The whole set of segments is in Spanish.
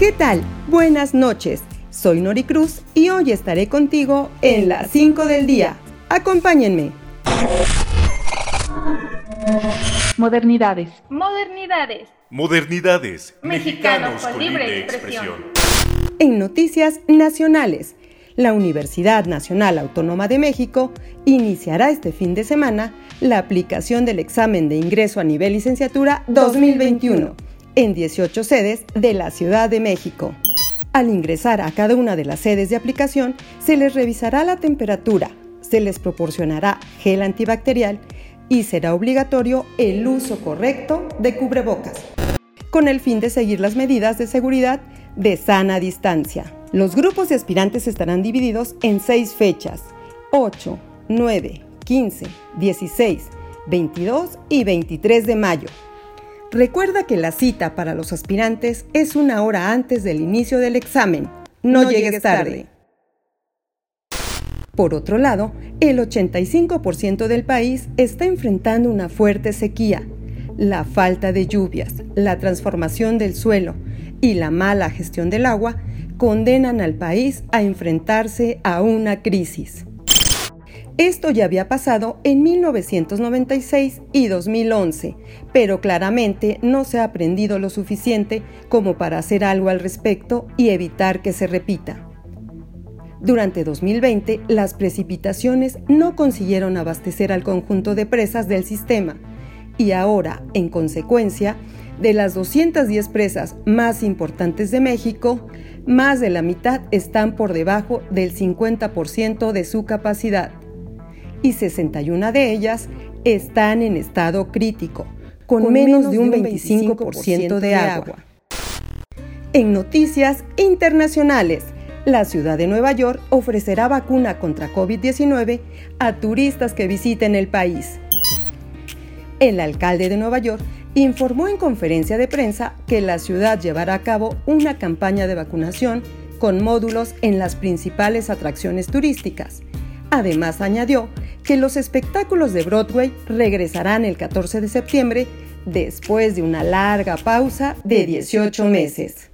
¿Qué tal? Buenas noches. Soy Nori Cruz y hoy estaré contigo en las 5 del día. Acompáñenme. Modernidades. Modernidades. Modernidades. Mexicanos con libre expresión. En noticias nacionales, la Universidad Nacional Autónoma de México iniciará este fin de semana la aplicación del examen de ingreso a nivel licenciatura 2021 en 18 sedes de la Ciudad de México. Al ingresar a cada una de las sedes de aplicación, se les revisará la temperatura, se les proporcionará gel antibacterial y será obligatorio el uso correcto de cubrebocas, con el fin de seguir las medidas de seguridad de sana distancia. Los grupos de aspirantes estarán divididos en seis fechas, 8, 9, 15, 16, 22 y 23 de mayo. Recuerda que la cita para los aspirantes es una hora antes del inicio del examen. No, llegues tarde. Por otro lado, el 85% del país está enfrentando una fuerte sequía. La falta de lluvias, la transformación del suelo y la mala gestión del agua condenan al país a enfrentarse a una crisis. Esto ya había pasado en 1996 y 2011, pero claramente no se ha aprendido lo suficiente como para hacer algo al respecto y evitar que se repita. Durante 2020, las precipitaciones no consiguieron abastecer al conjunto de presas del sistema y ahora, en consecuencia, de las 210 presas más importantes de México, más de la mitad están por debajo del 50% de su capacidad y 61 de ellas están en estado crítico, con, menos, de un 25%, de agua. En noticias internacionales, la ciudad de Nueva York ofrecerá vacuna contra COVID-19 a turistas que visiten el país. El alcalde de Nueva York informó en conferencia de prensa que la ciudad llevará a cabo una campaña de vacunación con módulos en las principales atracciones turísticas. Además, añadió que los espectáculos de Broadway regresarán el 14 de septiembre después de una larga pausa de 18 meses.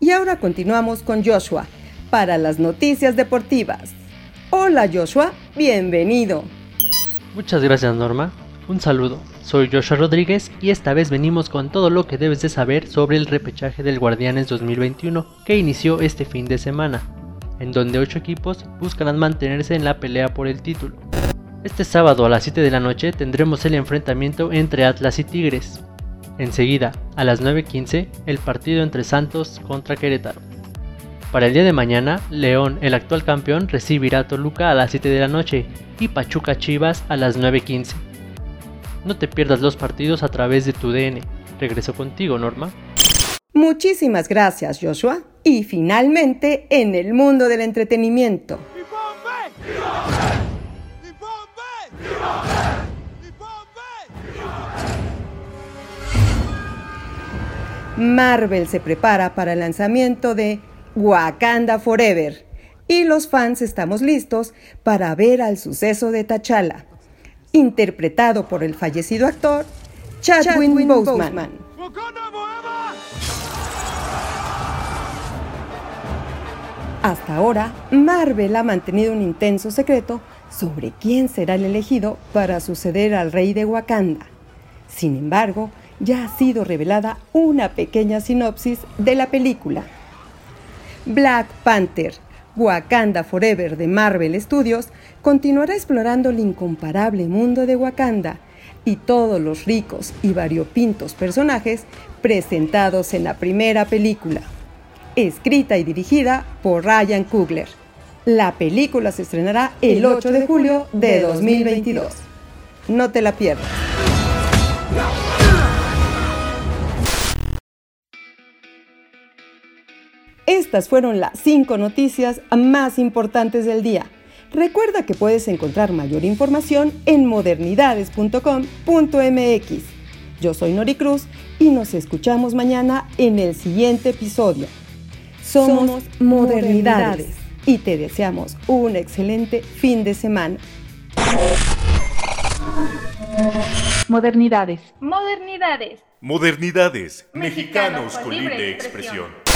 Y ahora continuamos con Joshua para las noticias deportivas. Hola Joshua, bienvenido. Muchas gracias Norma. Un saludo. Soy Joshua Rodríguez y esta vez venimos con todo lo que debes de saber sobre el repechaje del Guardianes 2021 que inició este fin de semana en donde 8 equipos buscarán mantenerse en la pelea por el título. Este sábado a las 7 de la noche tendremos el enfrentamiento entre Atlas y Tigres. Enseguida, a las 9.15, el partido entre Santos contra Querétaro. Para el día de mañana, León, el actual campeón, recibirá a Toluca a las 7 de la noche y Pachuca Chivas a las 9.15. No te pierdas los partidos a través de tu DN. Regreso contigo, Norma. Muchísimas gracias, Joshua. Y finalmente, en el mundo del entretenimiento. Marvel se prepara para el lanzamiento de Wakanda Forever y los fans estamos listos para ver al suceso de T'Challa, interpretado por el fallecido actor Chadwick Boseman. Hasta ahora, Marvel ha mantenido un intenso secreto sobre quién será el elegido para suceder al rey de Wakanda. Sin embargo, ya ha sido revelada una pequeña sinopsis de la película. Black Panther, Wakanda Forever de Marvel Studios, continuará explorando el incomparable mundo de Wakanda y todos los ricos y variopintos personajes presentados en la primera película escrita y dirigida por Ryan Coogler. La película se estrenará el 8 de julio de 2022. No te la pierdas. Estas fueron las 5 noticias más importantes del día. Recuerda que puedes encontrar mayor información en modernidades.com.mx. Yo soy Nori Cruz y nos escuchamos mañana en el siguiente episodio. Somos, modernidades, y te deseamos un excelente fin de semana. Modernidades. Modernidades. Modernidades. Mexicanos con libre expresión.